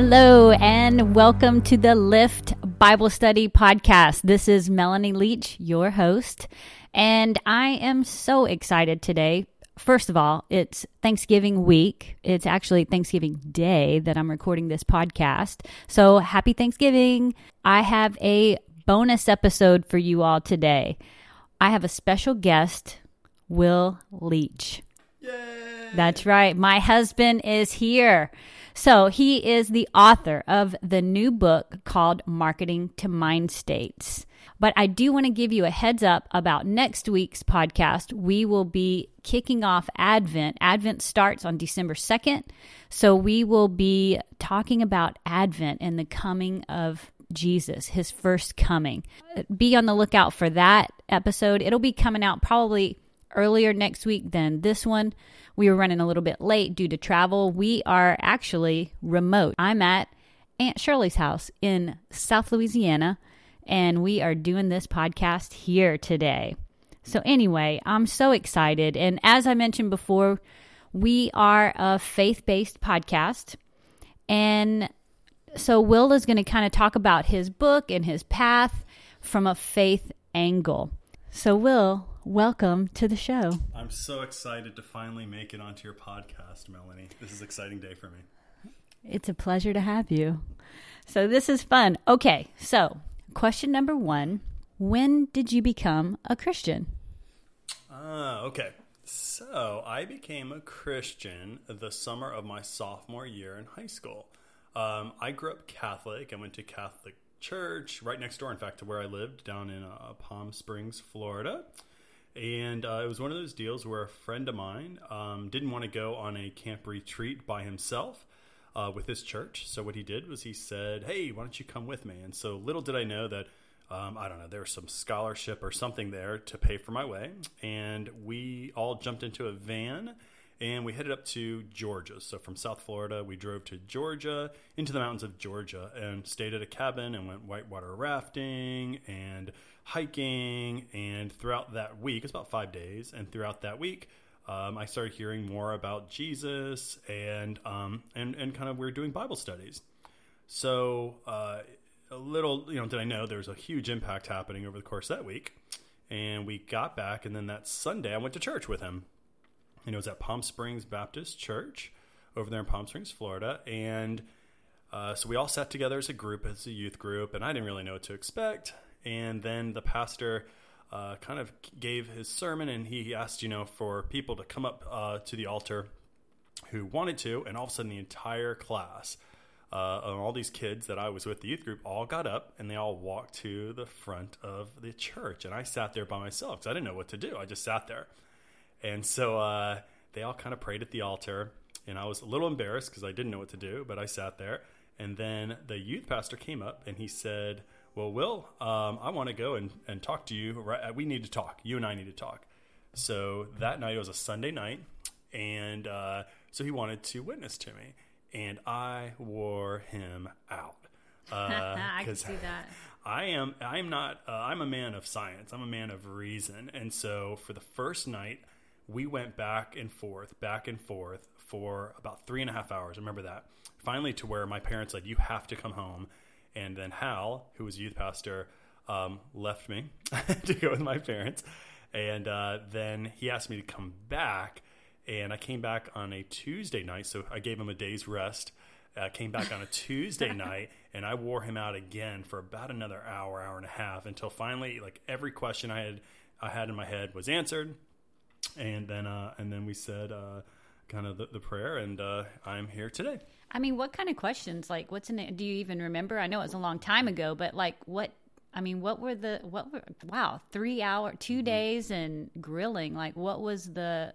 Hello, and welcome to the Lift Bible Study Podcast. This is Melanie Leach, your host, and I am so excited today. First of all, it's Thanksgiving week. It's actually Thanksgiving Day that I'm recording this podcast. So happy Thanksgiving. I have a bonus episode for you all today. I have a special guest, Will Leach. Yay! That's right. My husband is here. So he is the author of the new book called Marketing to Mind States. But I do want to give you a heads up about next week's podcast. We will be kicking off Advent. Advent starts on December 2nd. So we will be talking about Advent and the coming of Jesus, his first coming. Be on the lookout for that episode. It'll be coming out probably earlier next week than this one. We were running a little bit late due to travel. We are actually remote. I'm at Aunt Shirley's house in South Louisiana, and we are doing this podcast here today. So, anyway, I'm so excited. And as I mentioned before, we are a faith based podcast. And so, Will is going to kind of talk about his book and his path from a faith angle. So, Will, welcome to the show. I'm so excited to finally make it onto your podcast, Melanie. This is an exciting day for me. It's a pleasure to have you. So, this is fun. Okay, so question number one When did you become a Christian? Ah, okay. So, I became a Christian the summer of my sophomore year in high school. Um, I grew up Catholic. I went to Catholic church right next door, in fact, to where I lived down in uh, Palm Springs, Florida. And uh, it was one of those deals where a friend of mine um, didn't want to go on a camp retreat by himself uh, with his church. So what he did was he said, "Hey, why don't you come with me?" And so little did I know that um, I don't know there was some scholarship or something there to pay for my way, and we all jumped into a van and we headed up to Georgia. So from South Florida, we drove to Georgia, into the mountains of Georgia, and stayed at a cabin and went whitewater rafting and hiking. And throughout that week, it's about five days, and throughout that week, um, I started hearing more about Jesus and um, and and kind of we are doing Bible studies. So uh, a little, you know, did I know there was a huge impact happening over the course that week. And we got back, and then that Sunday, I went to church with him and it was at Palm Springs Baptist Church over there in Palm Springs, Florida. And uh, so we all sat together as a group, as a youth group, and I didn't really know what to expect. And then the pastor uh, kind of gave his sermon, and he asked, you know, for people to come up uh, to the altar who wanted to, and all of a sudden the entire class. Uh, all these kids that I was with, the youth group, all got up and they all walked to the front of the church. And I sat there by myself because I didn't know what to do. I just sat there. And so uh, they all kind of prayed at the altar. And I was a little embarrassed because I didn't know what to do, but I sat there. And then the youth pastor came up and he said, Well, Will, um, I want to go and, and talk to you. Right, we need to talk. You and I need to talk. So that night, it was a Sunday night. And uh, so he wanted to witness to me. And I wore him out. Uh, I can see that. I am I'm not uh, I'm a man of science. I'm a man of reason. And so for the first night, we went back and forth, back and forth for about three and a half hours. I remember that. Finally, to where my parents said, "You have to come home," and then Hal, who was youth pastor, um, left me to go with my parents, and uh, then he asked me to come back, and I came back on a Tuesday night, so I gave him a day's rest. Uh, came back on a Tuesday night, and I wore him out again for about another hour, hour and a half, until finally, like every question I had I had in my head was answered. And then uh, and then we said uh, kind of the, the prayer, and uh, I'm here today. I mean, what kind of questions? Like, what's in it? Do you even remember? I know it was a long time ago, but like, what? I mean, what were the what were? Wow, three hour, 2 mm-hmm. days, and grilling. Like, what was the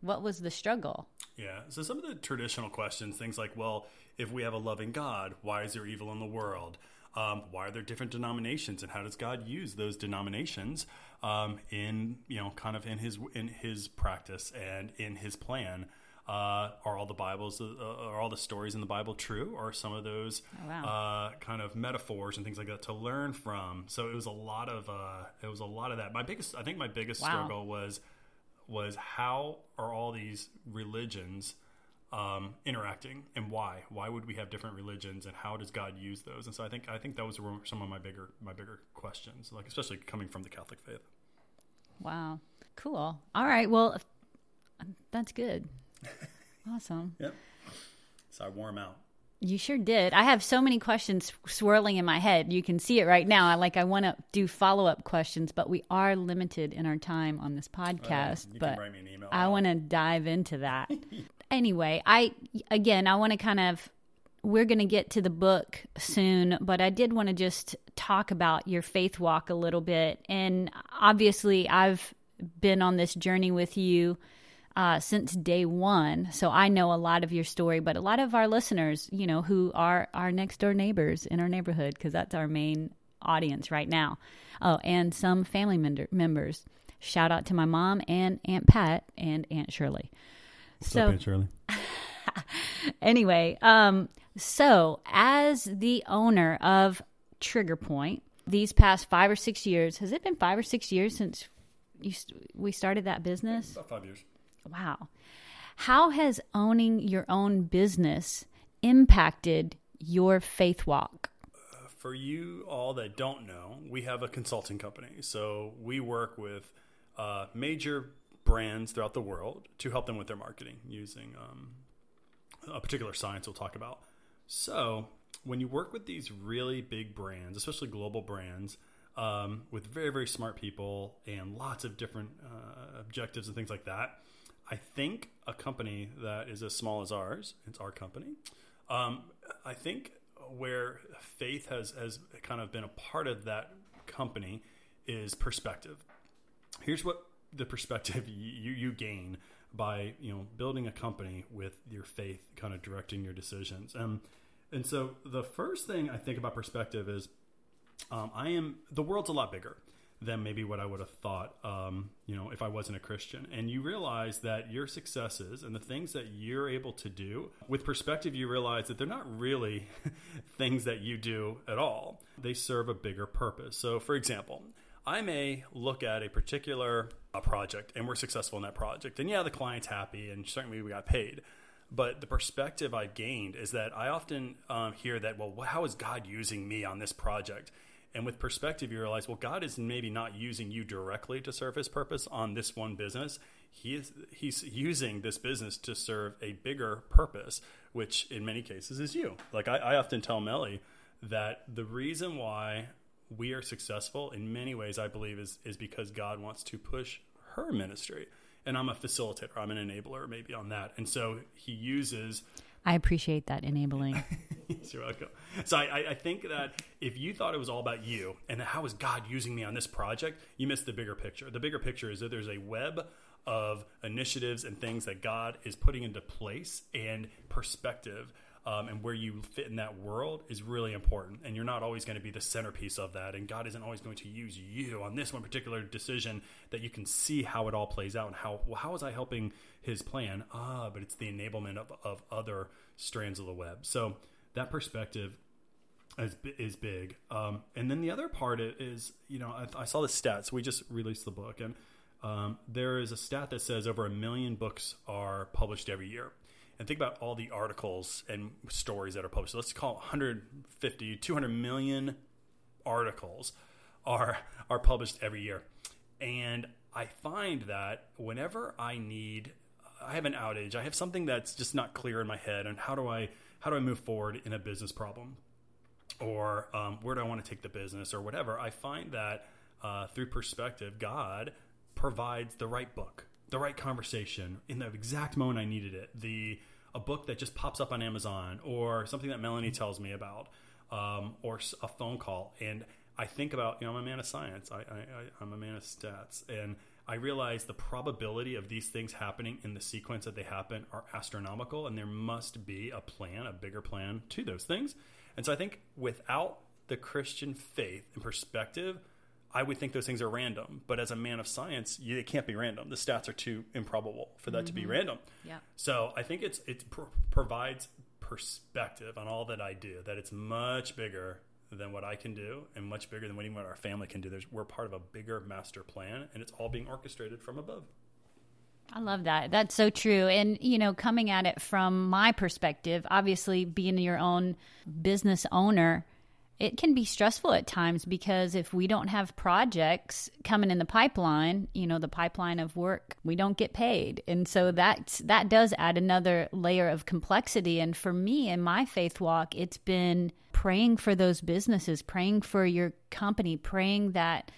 what was the struggle? Yeah. So some of the traditional questions, things like, well, if we have a loving God, why is there evil in the world? Um, why are there different denominations, and how does God use those denominations um, in you know kind of in his in his practice and in his plan? Uh, are all the Bibles, uh, are all the stories in the Bible true, or some of those oh, wow. uh, kind of metaphors and things like that to learn from? So it was a lot of uh, it was a lot of that. My biggest, I think, my biggest wow. struggle was was how are all these religions um, interacting and why. Why would we have different religions, and how does God use those? And so I think I think those were some of my bigger my bigger questions, like especially coming from the Catholic faith. Wow, cool. All right, well, that's good. Awesome. Yep. So I wore them out. You sure did. I have so many questions swirling in my head. You can see it right now. I like I want to do follow up questions, but we are limited in our time on this podcast. Uh, but I want to dive into that. anyway, I again, I want to kind of we're going to get to the book soon, but I did want to just talk about your faith walk a little bit. And obviously, I've been on this journey with you uh, since day one. So I know a lot of your story, but a lot of our listeners, you know, who are our next door neighbors in our neighborhood, because that's our main audience right now. Oh, and some family member- members. Shout out to my mom and Aunt Pat and Aunt Shirley. What's so, up, Aunt Shirley? anyway, um, so as the owner of Trigger Point, these past five or six years, has it been five or six years since you, we started that business? About five years. Wow. How has owning your own business impacted your faith walk? For you all that don't know, we have a consulting company. So we work with uh, major brands throughout the world to help them with their marketing using um, a particular science we'll talk about. So when you work with these really big brands, especially global brands, um, with very, very smart people and lots of different uh, objectives and things like that, I think a company that is as small as ours, it's our company. Um, I think where faith has, has kind of been a part of that company is perspective. Here's what the perspective you, you gain by you know building a company with your faith kind of directing your decisions. And and so the first thing I think about perspective is um, I am the world's a lot bigger than maybe what I would have thought, um, you know, if I wasn't a Christian. And you realize that your successes and the things that you're able to do, with perspective, you realize that they're not really things that you do at all. They serve a bigger purpose. So, for example, I may look at a particular uh, project and we're successful in that project. And yeah, the client's happy and certainly we got paid. But the perspective I've gained is that I often um, hear that, well, how is God using me on this project? And with perspective, you realize, well, God is maybe not using you directly to serve his purpose on this one business. He is, he's using this business to serve a bigger purpose, which in many cases is you. Like I, I often tell Melly that the reason why we are successful in many ways, I believe, is, is because God wants to push her ministry. And I'm a facilitator, I'm an enabler maybe on that. And so he uses I appreciate that enabling. You're welcome. So I, I, think that if you thought it was all about you and how is God using me on this project, you missed the bigger picture. The bigger picture is that there's a web of initiatives and things that God is putting into place and perspective um, and where you fit in that world is really important. And you're not always going to be the centerpiece of that. And God isn't always going to use you on this one particular decision that you can see how it all plays out and how well, how is I helping His plan? Ah, but it's the enablement of, of other strands of the web. So that perspective is, is big. Um, and then the other part is, you know, I, I saw the stats. We just released the book, and um, there is a stat that says over a million books are published every year and think about all the articles and stories that are published. Let's call it 150, 200 million articles are are published every year. And I find that whenever I need I have an outage, I have something that's just not clear in my head and how do I how do I move forward in a business problem? Or um, where do I want to take the business or whatever, I find that uh, through perspective, God provides the right book the right conversation in the exact moment I needed it. The a book that just pops up on Amazon or something that Melanie tells me about, um, or a phone call. And I think about, you know, I'm a man of science. I, I, I'm a man of stats. And I realize the probability of these things happening in the sequence that they happen are astronomical. And there must be a plan, a bigger plan to those things. And so I think without the Christian faith and perspective, I would think those things are random, but as a man of science, you, it can't be random. The stats are too improbable for that mm-hmm. to be mm-hmm. random. Yeah. So I think it's it pr- provides perspective on all that I do. That it's much bigger than what I can do, and much bigger than even what our family can do. There's, we're part of a bigger master plan, and it's all being orchestrated from above. I love that. That's so true. And, you know, coming at it from my perspective, obviously being your own business owner, it can be stressful at times because if we don't have projects coming in the pipeline, you know, the pipeline of work, we don't get paid. And so that that does add another layer of complexity and for me in my faith walk, it's been praying for those businesses, praying for your company, praying that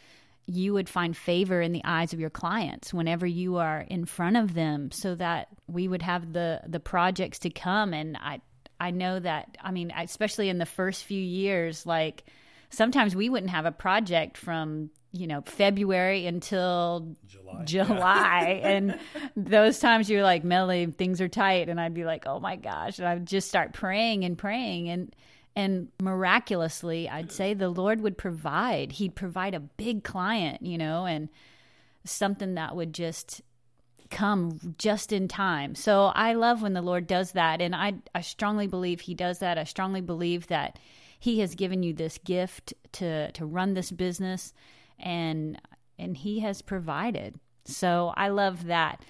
you would find favor in the eyes of your clients whenever you are in front of them so that we would have the the projects to come and I I know that I mean especially in the first few years like sometimes we wouldn't have a project from you know February until July. July. Yeah. and those times you're like, Melly, things are tight. And I'd be like, oh my gosh. And I'd just start praying and praying. And and miraculously i'd say the lord would provide he'd provide a big client you know and something that would just come just in time so i love when the lord does that and i i strongly believe he does that i strongly believe that he has given you this gift to to run this business and and he has provided so i love that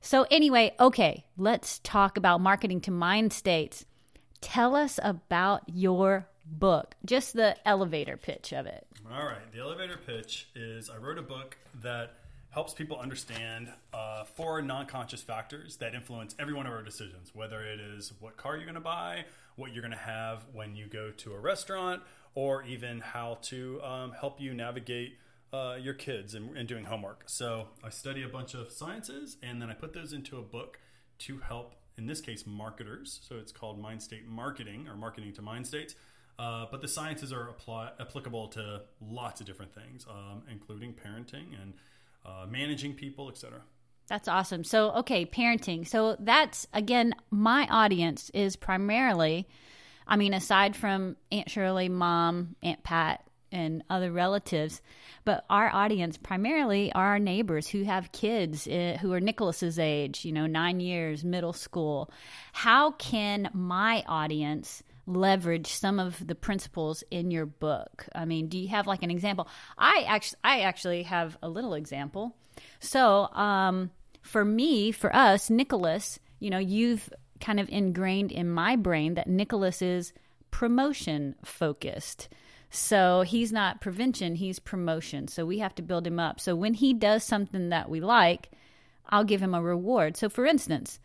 so anyway okay let's talk about marketing to mind states Tell us about your book, just the elevator pitch of it. All right. The elevator pitch is I wrote a book that helps people understand uh, four non conscious factors that influence every one of our decisions, whether it is what car you're going to buy, what you're going to have when you go to a restaurant, or even how to um, help you navigate uh, your kids and, and doing homework. So I study a bunch of sciences and then I put those into a book to help in this case, marketers. So it's called Mind State Marketing or Marketing to Mind States. Uh, but the sciences are apply, applicable to lots of different things, um, including parenting and uh, managing people, etc. That's awesome. So, okay, parenting. So that's again, my audience is primarily, I mean, aside from Aunt Shirley, Mom, Aunt Pat, and other relatives, but our audience primarily are our neighbors who have kids uh, who are Nicholas's age, you know, nine years, middle school. How can my audience? Leverage some of the principles in your book i mean do you have like an example i actually i actually have a little example so um, for me for us nicholas you know you've kind of ingrained in my brain that nicholas is promotion focused so he's not prevention, he's promotion. So we have to build him up. So when he does something that we like, I'll give him a reward. So for instance,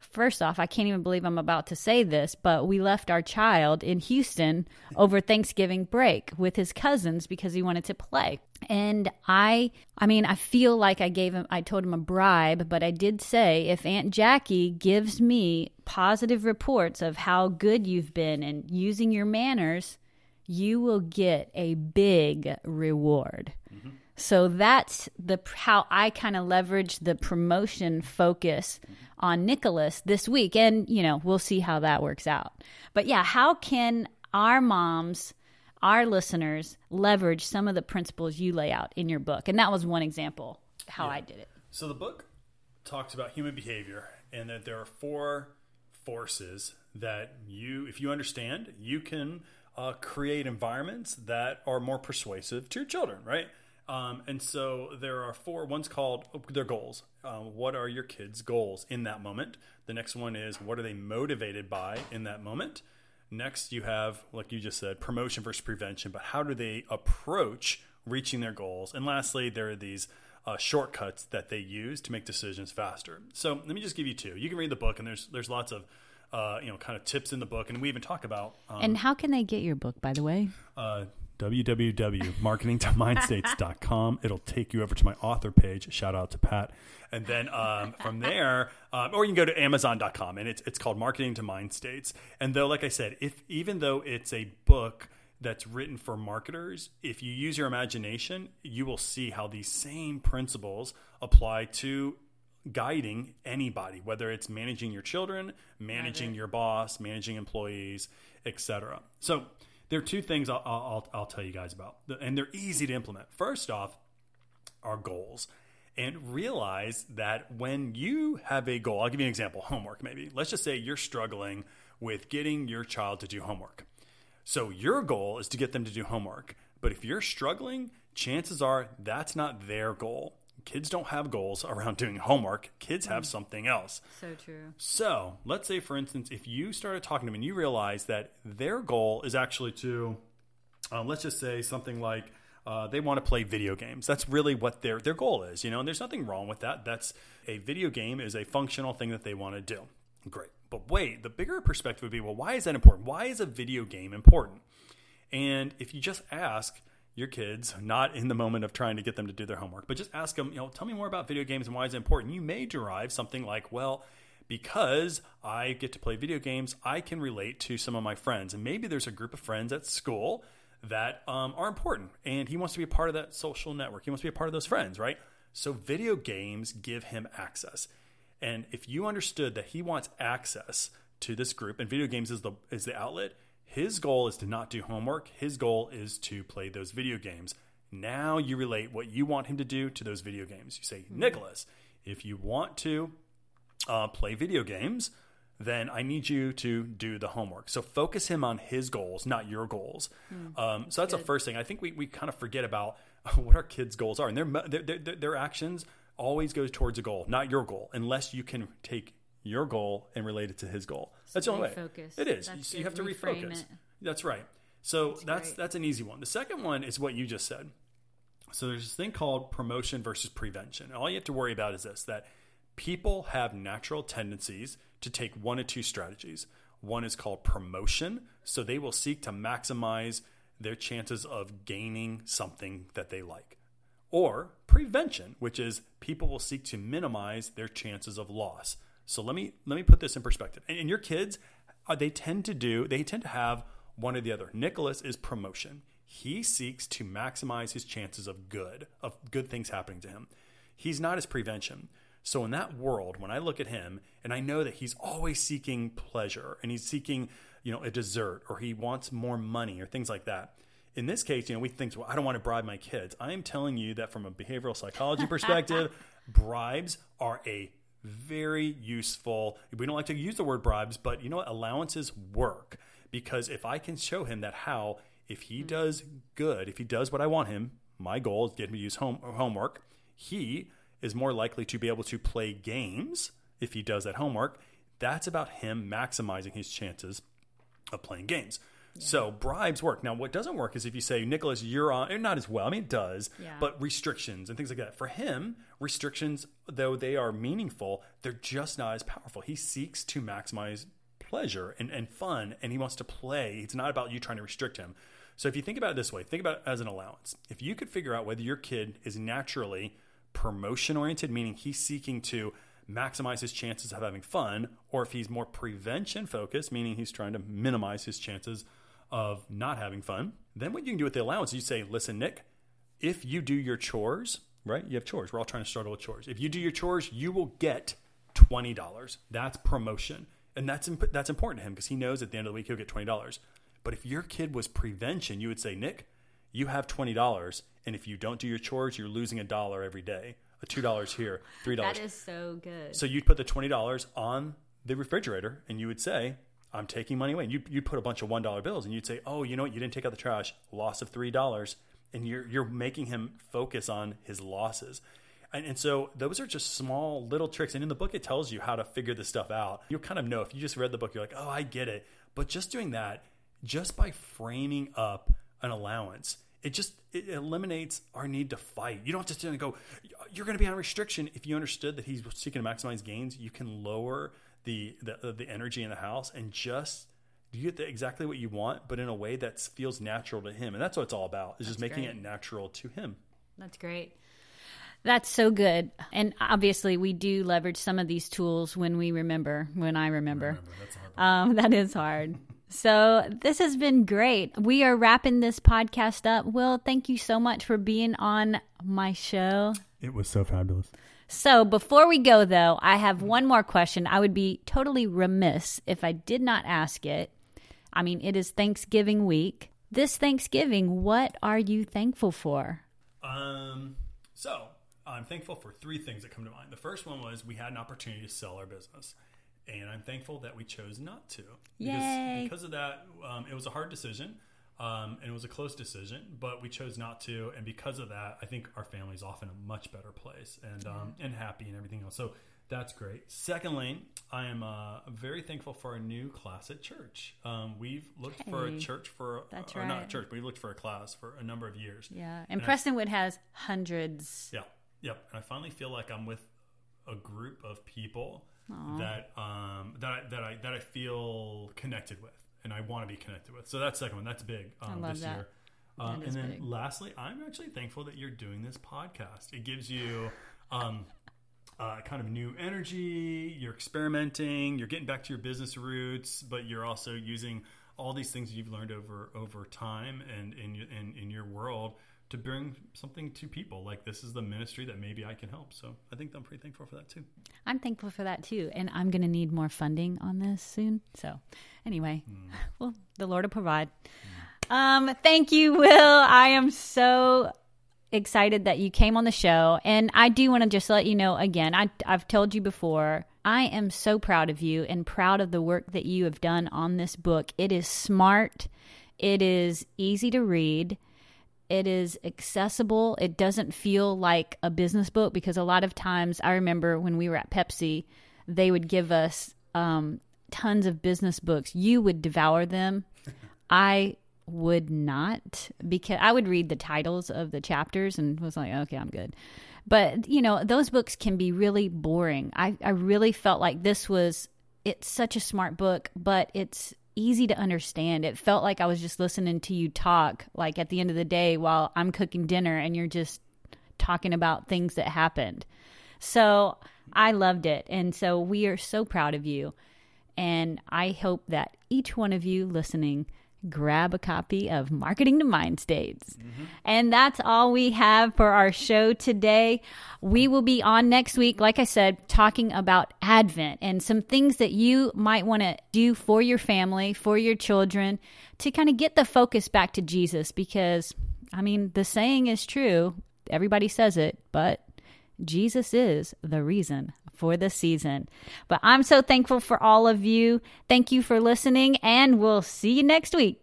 first off, I can't even believe I'm about to say this, but we left our child in Houston over Thanksgiving break with his cousins because he wanted to play. And I I mean, I feel like I gave him I told him a bribe, but I did say if Aunt Jackie gives me positive reports of how good you've been and using your manners, you will get a big reward. Mm-hmm. So that's the how I kind of leverage the promotion focus on Nicholas this week, and you know we'll see how that works out. But yeah, how can our moms, our listeners, leverage some of the principles you lay out in your book? And that was one example how yeah. I did it. So the book talks about human behavior, and that there are four forces that you, if you understand, you can uh, create environments that are more persuasive to your children, right? Um, and so there are four. One's called their goals. Uh, what are your kids' goals in that moment? The next one is what are they motivated by in that moment? Next, you have, like you just said, promotion versus prevention, but how do they approach reaching their goals? And lastly, there are these uh, shortcuts that they use to make decisions faster. So let me just give you two. You can read the book, and there's there's lots of uh, you know, kind of tips in the book, and we even talk about. Um, and how can they get your book, by the way? Uh, www.marketingtomindstates.com. It'll take you over to my author page. Shout out to Pat. And then um, from there, um, or you can go to amazon.com and it's, it's called Marketing to Mind States. And though, like I said, if even though it's a book that's written for marketers, if you use your imagination, you will see how these same principles apply to guiding anybody, whether it's managing your children, managing your boss, managing employees, etc. So there are two things I'll, I'll, I'll, tell you guys about, and they're easy to implement. First off, our goals. And realize that when you have a goal, I'll give you an example homework, maybe. Let's just say you're struggling with getting your child to do homework. So your goal is to get them to do homework. But if you're struggling, chances are that's not their goal Kids don't have goals around doing homework. Kids have something else. So true. So let's say, for instance, if you started talking to them and you realize that their goal is actually to, um, let's just say something like uh, they want to play video games. That's really what their their goal is, you know. And there's nothing wrong with that. That's a video game is a functional thing that they want to do. Great. But wait, the bigger perspective would be, well, why is that important? Why is a video game important? And if you just ask your kids, not in the moment of trying to get them to do their homework, but just ask them, you know, tell me more about video games and why is it important? You may derive something like, well, because I get to play video games, I can relate to some of my friends. And maybe there's a group of friends at school that um, are important. And he wants to be a part of that social network. He wants to be a part of those friends, right? So video games give him access. And if you understood that he wants access to this group and video games is the is the outlet, his goal is to not do homework. His goal is to play those video games. Now you relate what you want him to do to those video games. You say, Nicholas, if you want to uh, play video games, then I need you to do the homework. So focus him on his goals, not your goals. um, so that's the first thing. I think we, we kind of forget about what our kids' goals are, and their, their their their actions always goes towards a goal, not your goal, unless you can take your goal and relate it to his goal. That's the only way. refocus. It is. That's You, you have to refocus. it. That's right. So that's great. that's an easy one. The second one is what you just said. So there's this thing called promotion versus prevention. And all you have to worry about is this that people have natural tendencies to take one of two strategies. One is called promotion, so they will seek to maximize their chances of gaining something that they like. Or prevention, which is people will seek to minimize their chances of loss. So let me let me put this in perspective. And, and your kids, uh, they tend to do they tend to have one or the other. Nicholas is promotion. He seeks to maximize his chances of good, of good things happening to him. He's not as prevention. So in that world, when I look at him and I know that he's always seeking pleasure and he's seeking, you know, a dessert or he wants more money or things like that. In this case, you know, we think, well, I don't want to bribe my kids. I am telling you that from a behavioral psychology perspective, bribes are a very useful. We don't like to use the word bribes, but you know what? Allowances work because if I can show him that how, if he hmm. does good, if he does what I want him, my goal is get him to use home homework. He is more likely to be able to play games if he does that homework. That's about him maximizing his chances of playing games. So bribes work. Now, what doesn't work is if you say, Nicholas, you're on, not as well. I mean, it does, Yeah. but restrictions and things like that. For him, restrictions, though they are meaningful, they're just not as powerful. He seeks to maximize pleasure and, and fun, and he wants to play. It's not about you trying to restrict him. So if you think about it this way, think about it as an allowance. If you could figure out whether your kid is naturally promotion oriented, meaning he's seeking to maximize his chances of having fun, or if he's more prevention focused, meaning he's trying to minimize his chances of not having fun, then what you can do with the allowance, is you say, listen, Nick, if you do your chores, right? You have chores. We're all trying to struggle with chores. If you do your chores, you will get twenty dollars. That's promotion, and that's imp- that's important to him because he knows at the end of the week he'll get twenty dollars. But if your kid was prevention, you would say, Nick, you have twenty dollars, and if you don't do your chores, you're losing a dollar every day. A two dollars here, three dollars. That is so good. So you'd put the twenty dollars on the refrigerator, and you would say, "I'm taking money away." And you you'd put a bunch of one dollar bills, and you'd say, "Oh, you know what? You didn't take out the trash. Loss of three dollars." And you're you're making him focus on his losses. And, and so those are just small little tricks. And in the book, it tells you how to figure this stuff out. You kind of know if you just read the book, you're like, "Oh, I get it." But just doing that, just by framing up an allowance, it just it eliminates our need to fight. You don't just go, you're going to be on restriction. If you understood that he's seeking to maximize gains, you can lower the the, the energy in the house and just you get the, exactly what you want, but in a way that feels natural to him. And that's what it's all about. Is just making great. it natural to him. That's great. That's so good. And obviously, we do leverage some of these tools when we remember, when I remember. Um, that is hard. So, this has been great. We are wrapping this podcast up. Will, thank you so much for being on my show. It was so fabulous. So, before we go, though, I have one more question. I would be totally remiss if I did not ask it. I mean, it is Thanksgiving week. This Thanksgiving, what are you thankful for? Um, so I'm thankful for three things that come to mind. The first one was we had an opportunity to sell our business, and I'm thankful that we chose not to. Because, Yay. because of that, um, it was a hard decision. Um, and it was a close decision, but we chose not to. And because of that, I think our family is often a much better place and um, and happy and everything else. So that's great. Secondly, I am uh, very thankful for a new class at church. Um, we've looked for a church for, that's or not right. church, but we've looked for a class for a number of years. Yeah. And I- Prestonwood has hundreds. Yeah, yep. And I finally feel like I'm with a group of people that um, that I, that I that I feel connected with, and I want to be connected with. So that's the second one. That's big um, this that. year. Um, That and then big. lastly, I'm actually thankful that you're doing this podcast. It gives you. Um, uh, kind of new energy. You're experimenting. You're getting back to your business roots, but you're also using all these things you've learned over over time and in your- in in your world to bring something to people. Like this is the ministry that maybe I can help. So I think I'm pretty thankful for that too. I'm thankful for that too. And I'm going to need more funding on this soon. So, anyway, well, the Lord will provide. Um, thank you, Will. I am so excited that you came on the show. And I do want to just let you know again, I, I've told you before, I am so proud of you and proud of the work that you have done on this book. It is smart, it is easy to read. It is accessible. It doesn't feel like a business book because a lot of times I remember when we were at Pepsi, they would give us um, tons of business books. You would devour them. I would not because I would read the titles of the chapters and was like, okay, I'm good. But you know, those books can be really boring. I, I really felt like this was it's such a smart book, but it's easy to understand. It felt like I was just listening to you talk, like at the end of the day while I'm cooking dinner and you're just talking about things that happened. So I loved it. And so we are so proud of you. And I hope that each one of you listening grab a copy of Marketing to Mind States. And that's all we have for our show today. We will be on next week, like I said, talking about Advent and some things that you might want to do for your family, for your children, to kind of get the focus back to Jesus. Because, I mean, the saying is true. Everybody says it, but Jesus is the reason for the season. But I'm so thankful for all of you. Thank you for listening, and we'll see you next week.